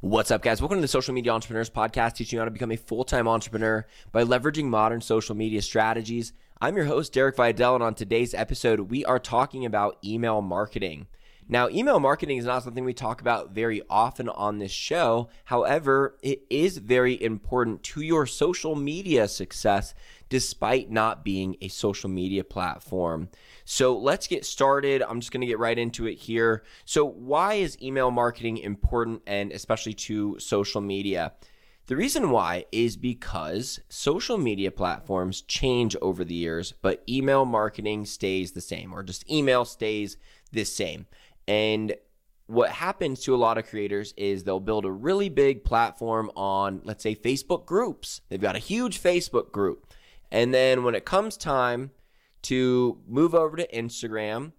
What's up, guys? Welcome to the Social Media Entrepreneurs Podcast, teaching you how to become a full time entrepreneur by leveraging modern social media strategies. I'm your host, Derek Videll, and on today's episode, we are talking about email marketing. Now, email marketing is not something we talk about very often on this show. However, it is very important to your social media success despite not being a social media platform. So let's get started. I'm just going to get right into it here. So, why is email marketing important and especially to social media? The reason why is because social media platforms change over the years, but email marketing stays the same, or just email stays the same. And what happens to a lot of creators is they'll build a really big platform on, let's say, Facebook groups. They've got a huge Facebook group. And then when it comes time to move over to Instagram,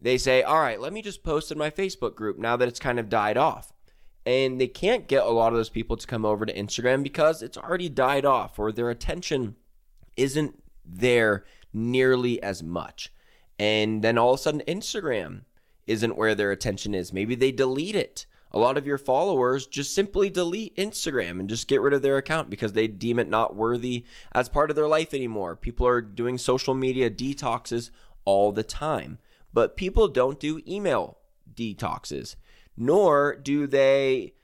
they say, all right, let me just post in my Facebook group now that it's kind of died off. And they can't get a lot of those people to come over to Instagram because it's already died off or their attention isn't there nearly as much. And then all of a sudden, Instagram isn't where their attention is. Maybe they delete it. A lot of your followers just simply delete Instagram and just get rid of their account because they deem it not worthy as part of their life anymore. People are doing social media detoxes all the time, but people don't do email detoxes, nor do they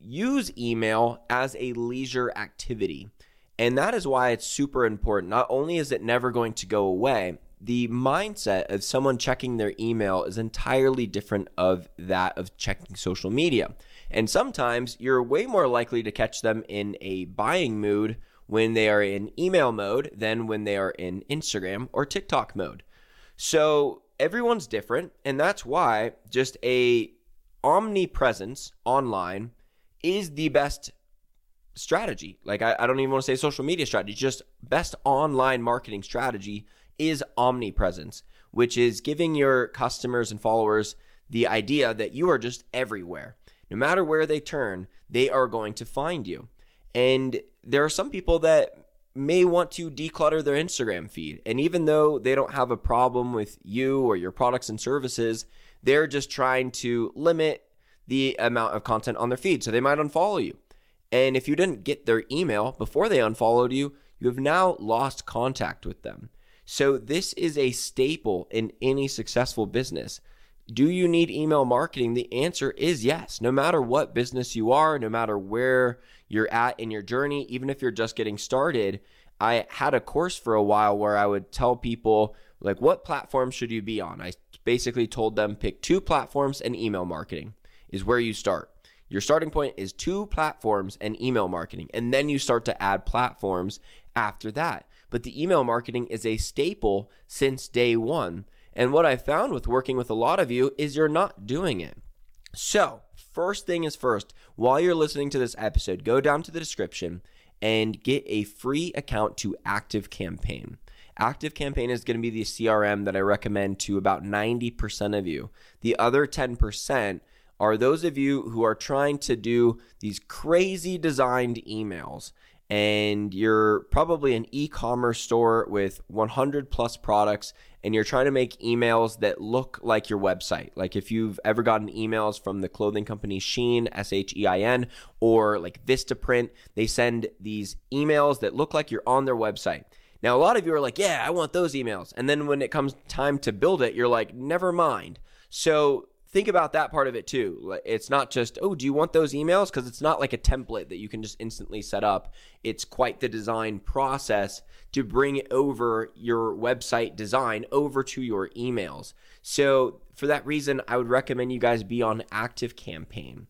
use email as a leisure activity. And that is why it's super important. Not only is it never going to go away, the mindset of someone checking their email is entirely different of that of checking social media. And sometimes you're way more likely to catch them in a buying mood when they are in email mode than when they are in Instagram or TikTok mode. So everyone's different, and that's why just a omnipresence online is the best strategy. Like I, I don't even want to say social media strategy, just best online marketing strategy is omnipresence, which is giving your customers and followers the idea that you are just everywhere. No matter where they turn, they are going to find you. And there are some people that may want to declutter their Instagram feed. And even though they don't have a problem with you or your products and services, they're just trying to limit the amount of content on their feed. So they might unfollow you. And if you didn't get their email before they unfollowed you, you have now lost contact with them. So, this is a staple in any successful business. Do you need email marketing? The answer is yes. No matter what business you are, no matter where you're at in your journey, even if you're just getting started, I had a course for a while where I would tell people, like, what platform should you be on? I basically told them pick two platforms and email marketing is where you start. Your starting point is two platforms and email marketing, and then you start to add platforms after that but the email marketing is a staple since day one. And what I found with working with a lot of you is you're not doing it. So, first thing is first, while you're listening to this episode, go down to the description and get a free account to Active Campaign. Active Campaign is going to be the CRM that I recommend to about 90% of you. The other 10% are those of you who are trying to do these crazy designed emails and you're probably an e-commerce store with 100 plus products and you're trying to make emails that look like your website. Like if you've ever gotten emails from the clothing company Shein, S H E I N, or like Vistaprint, they send these emails that look like you're on their website. Now, a lot of you are like, yeah, I want those emails. And then when it comes time to build it, you're like, never mind. So think about that part of it too. It's not just, oh, do you want those emails? Because it's not like a template that you can just instantly set up. It's quite the design process to bring over your website design over to your emails. So, for that reason, I would recommend you guys be on Active Campaign.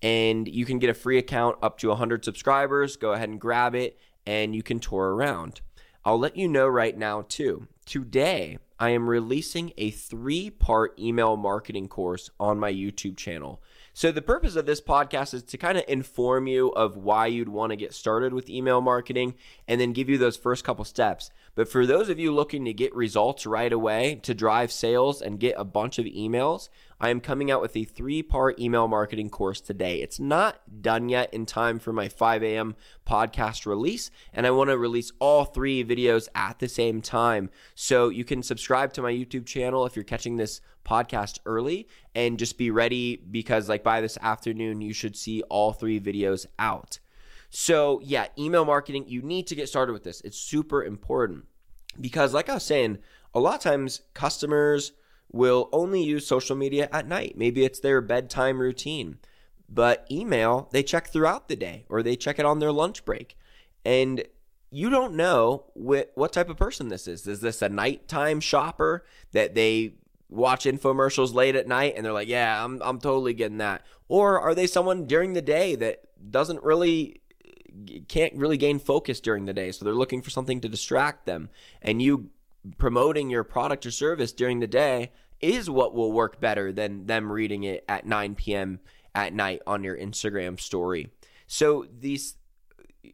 And you can get a free account up to 100 subscribers. Go ahead and grab it, and you can tour around. I'll let you know right now, too. Today, I am releasing a three part email marketing course on my YouTube channel. So, the purpose of this podcast is to kind of inform you of why you'd want to get started with email marketing and then give you those first couple steps. But for those of you looking to get results right away, to drive sales and get a bunch of emails, I am coming out with a three part email marketing course today. It's not done yet in time for my 5 a.m. podcast release, and I want to release all three videos at the same time. So you can subscribe to my YouTube channel if you're catching this podcast early and just be ready because, like, by this afternoon, you should see all three videos out. So, yeah, email marketing, you need to get started with this. It's super important because, like I was saying, a lot of times customers will only use social media at night. Maybe it's their bedtime routine. But email, they check throughout the day or they check it on their lunch break. And you don't know what, type of person this is. Is this a nighttime shopper that they watch infomercials late at night and they're like, yeah, I'm, I'm totally getting that? Or are they someone during the day that doesn't really can't really gain focus during the day so they're looking for something to distract them and you promoting your product or service during the day is what will work better than them reading it at 9 p.m. at night on your Instagram story. So these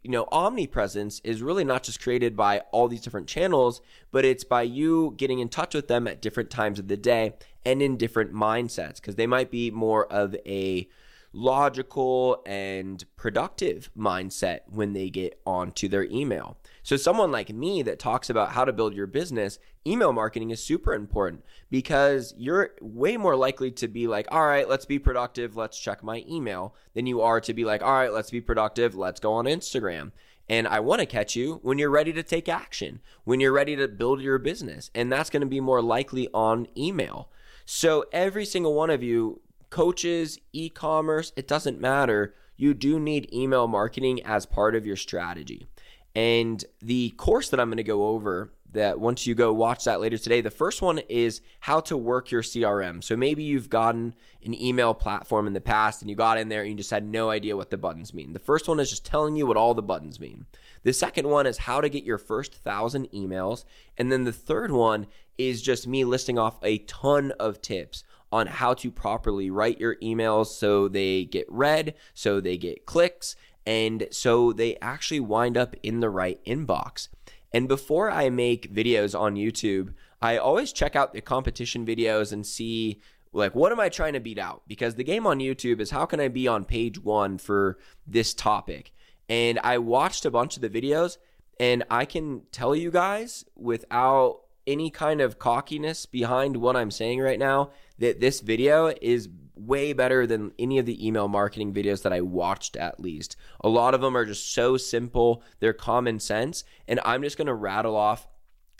you know, omnipresence is really not just created by all these different channels, but it's by you getting in touch with them at different times of the day and in different mindsets because they might be more of a logical and productive mindset when they get onto their email. So, someone like me that talks about how to build your business, email marketing is super important because you're way more likely to be like, all right, let's be productive, let's check my email, than you are to be like, all right, let's be productive, let's go on Instagram. And I want to catch you when you're ready to take action, when you're ready to build your business. And that's going to be more likely on email. So, every single one of you, coaches, e commerce, it doesn't matter. You do need email marketing as part of your strategy. And the course that I'm going to go over that once you go watch that later today, the first one is how to work your CRM. So maybe you've gotten an email platform in the past and you got in there and you just had no idea what the buttons mean. The first one is just telling you what all the buttons mean. The second one is how to get your first thousand emails. And then the third one is just me listing off a ton of tips on how to properly write your emails so they get read, so they get clicks, and so they actually wind up in the right inbox. And before I make videos on YouTube, I always check out the competition videos and see like what am I trying to beat out? Because the game on YouTube is how can I be on page 1 for this topic? And I watched a bunch of the videos and I can tell you guys without any kind of cockiness behind what I'm saying right now that this video is way better than any of the email marketing videos that I watched at least. A lot of them are just so simple, they're common sense, and I'm just going to rattle off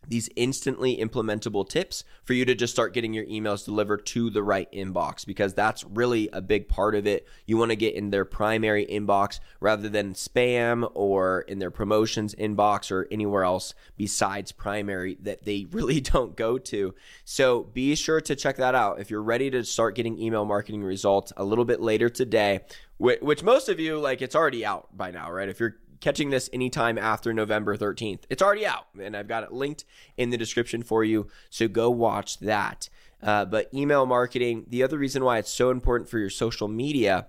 these instantly implementable tips for you to just start getting your emails delivered to the right inbox because that's really a big part of it. You want to get in their primary inbox rather than spam or in their promotions inbox or anywhere else besides primary that they really don't go to. So be sure to check that out. If you're ready to start getting email marketing results a little bit later today, which most of you like it's already out by now, right? If you're catching this anytime after November 13th. It's already out, and I've got it linked in the description for you. So go watch that. Uh, but email marketing, the other reason why it's so important for your social media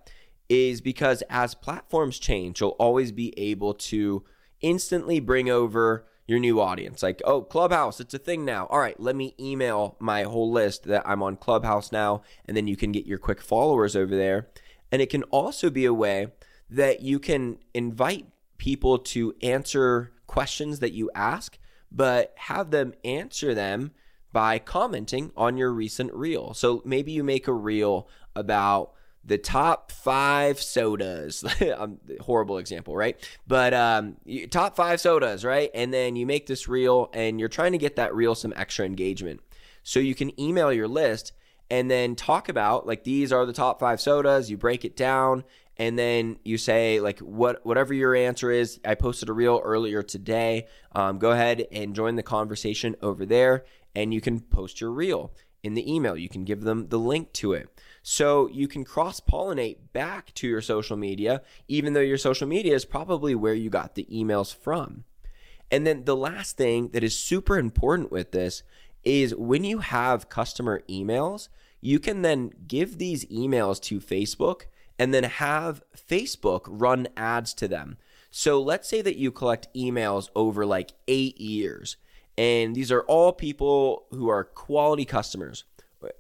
is because as platforms change, you'll always be able to instantly bring over your new audience. Like, oh, Clubhouse, it's a thing now. All right, let me email my whole list that I'm on Clubhouse now, and then you can get your quick followers over there. And it can also be a way that you can invite people to answer questions that you ask, but have them answer them by commenting on your recent reel. So maybe you make a reel about the top five sodas. horrible example, right? But um, top five sodas, right? And then you make this reel and you're trying to get that reel some extra engagement. So you can email your list and then talk about like these are the top five sodas. You break it down and then you say like what whatever your answer is i posted a reel earlier today. Um, go ahead and join the conversation over there and you can post your reel in the email. You can give them the link to it. So you can cross pollinate back to your social media even though your social media is probably where you got the emails from. And then the last thing that is super important with this is when you have customer emails you can then give these emails to facebook and then have Facebook run ads to them. So let's say that you collect emails over like eight years, and these are all people who are quality customers.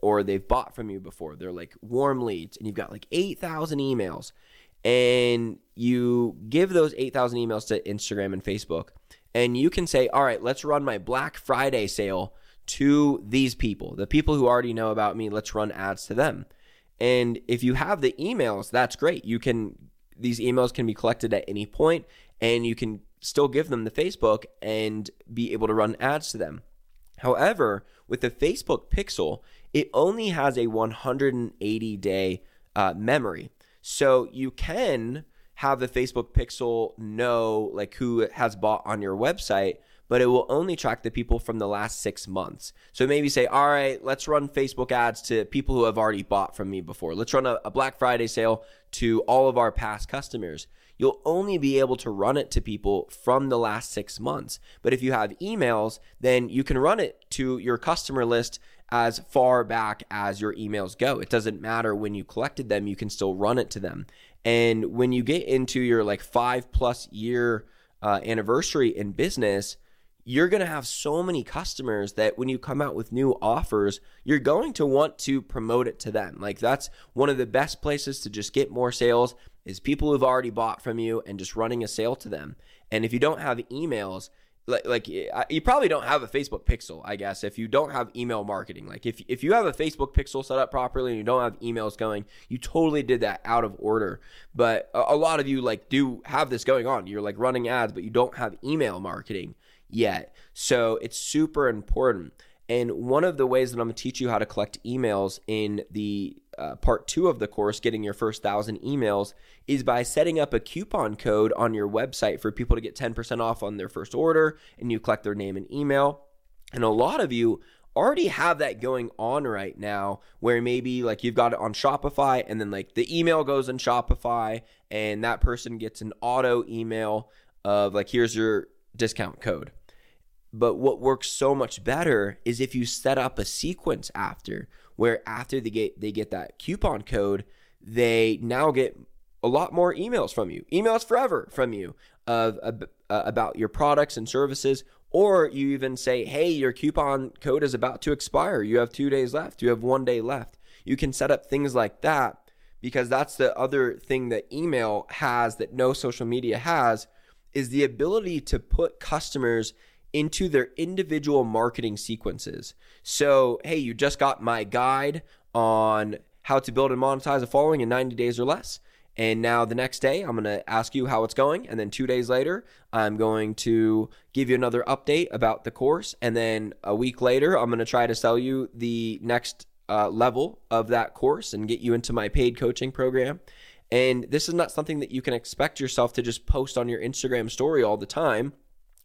or they've bought from you before. They're like warm leads, and you've got like 8,000 emails, and you give those 8,000 emails to Instagram and Facebook, and you can say, All right, let's run my Black Friday sale to these people, the people who already know about me. Let's run ads to them. And if you have the emails, that's great. You can, these emails can be collected at any point, and you can still give them the Facebook and be able to run ads to them. However, with the Facebook Pixel, it only has a 180 day uh, memory. So you can have the Facebook Pixel know like who has bought on your website, but it will only track the people from the last six months. So maybe say, all right, let's run Facebook ads to people who have already bought from me before. Let's run a, a Black Friday sale to all of our past customers you'll only be able to run it to people from the last six months. But if you have emails, then you can run it to your customer list as far back as your emails go. It doesn't matter when you collected them, you can still run it to them. And when you get into your like five plus year uh, anniversary in business, you're going to have so many customers that when you come out with new offers, you're going to want to promote it to them. Like that's one of the best places to just get more sales is people who've already bought from you and just running a sale to them. And if you don't have emails, like, like you probably don't have a Facebook pixel, I guess, if you don't have email marketing. Like if, if you have a Facebook pixel set up properly and you don't have emails going, you totally did that out of order. But a, a lot of you like do have this going on. You're like running ads, but you don't have email marketing yet. So it's super important. And one of the ways that I'm going to teach you how to collect emails in the uh, part two of the course, getting your first thousand emails, is by setting up a coupon code on your website for people to get 10% off on their first order and you collect their name and email. And a lot of you already have that going on right now where maybe like you've got it on Shopify and then like the email goes in Shopify and that person gets an auto email of like here's your discount code. But what works so much better is if you set up a sequence after where after they get they get that coupon code, they now get a lot more emails from you, emails forever from you of, of uh, about your products and services. Or you even say, hey, your coupon code is about to expire. You have two days left. You have one day left. You can set up things like that because that's the other thing that email has that no social media has is the ability to put customers into their individual marketing sequences. So, hey, you just got my guide on how to build and monetize a following in 90 days or less. And now the next day, I'm going to ask you how it's going. And then two days later, I'm going to give you another update about the course. And then a week later, I'm going to try to sell you the next uh, level of that course and get you into my paid coaching program. And this is not something that you can expect yourself to just post on your Instagram story all the time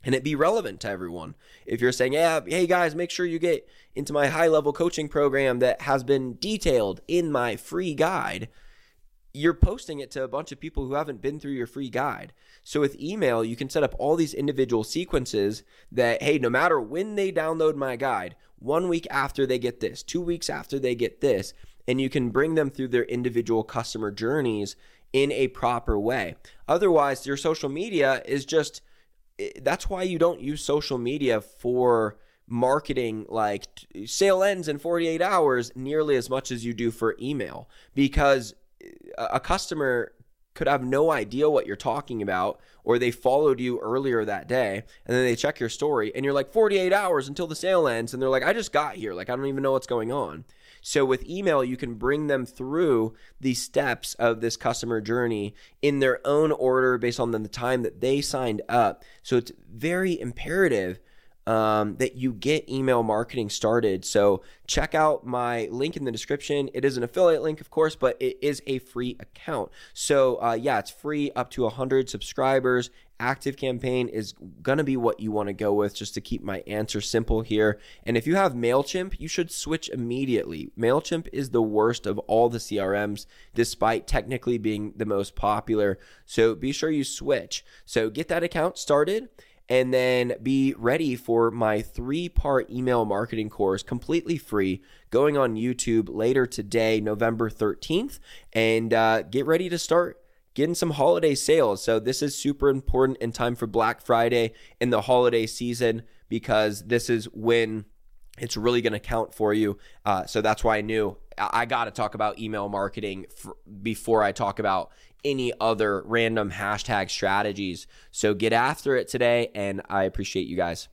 and it be relevant to everyone. If you're saying, yeah, hey guys, make sure you get into my high level coaching program that has been detailed in my free guide, you're posting it to a bunch of people who haven't been through your free guide. So with email, you can set up all these individual sequences that, hey, no matter when they download my guide, one week after they get this, two weeks after they get this, and you can bring them through their individual customer journeys in a proper way. Otherwise, your social media is just that's why you don't use social media for marketing like sale ends in 48 hours nearly as much as you do for email because uh, a customer could have no idea what you're talking about or they followed you earlier that day and then they check your story and you're like 48 hours until the sale ends and they're like I just got here like I don't even know what's going on. So with email, you can bring them through the steps of this customer journey in their own order based on the time that they signed up. So it's very imperative um, that you get email marketing started. So check out my link in the description. It is an affiliate link, of course, but it is a free account. So uh, yeah, it's free up to 100 subscribers. Active campaign is going to be what you want to go with just to keep my answer simple here. And if you have MailChimp, you should switch immediately. MailChimp is the worst of all the CRMs, despite technically being the most popular. So be sure you switch. So get that account started and then be ready for my three part email marketing course completely free going on YouTube later today, November 13th. And uh, get ready to start getting some holiday sales. So this is super important in time for Black Friday in the holiday season because this is when it's really going to count for you. Uh, so that's why I knew I, got to talk about email marketing before I talk about any other random hashtag strategies. So get after it today, and I appreciate you guys.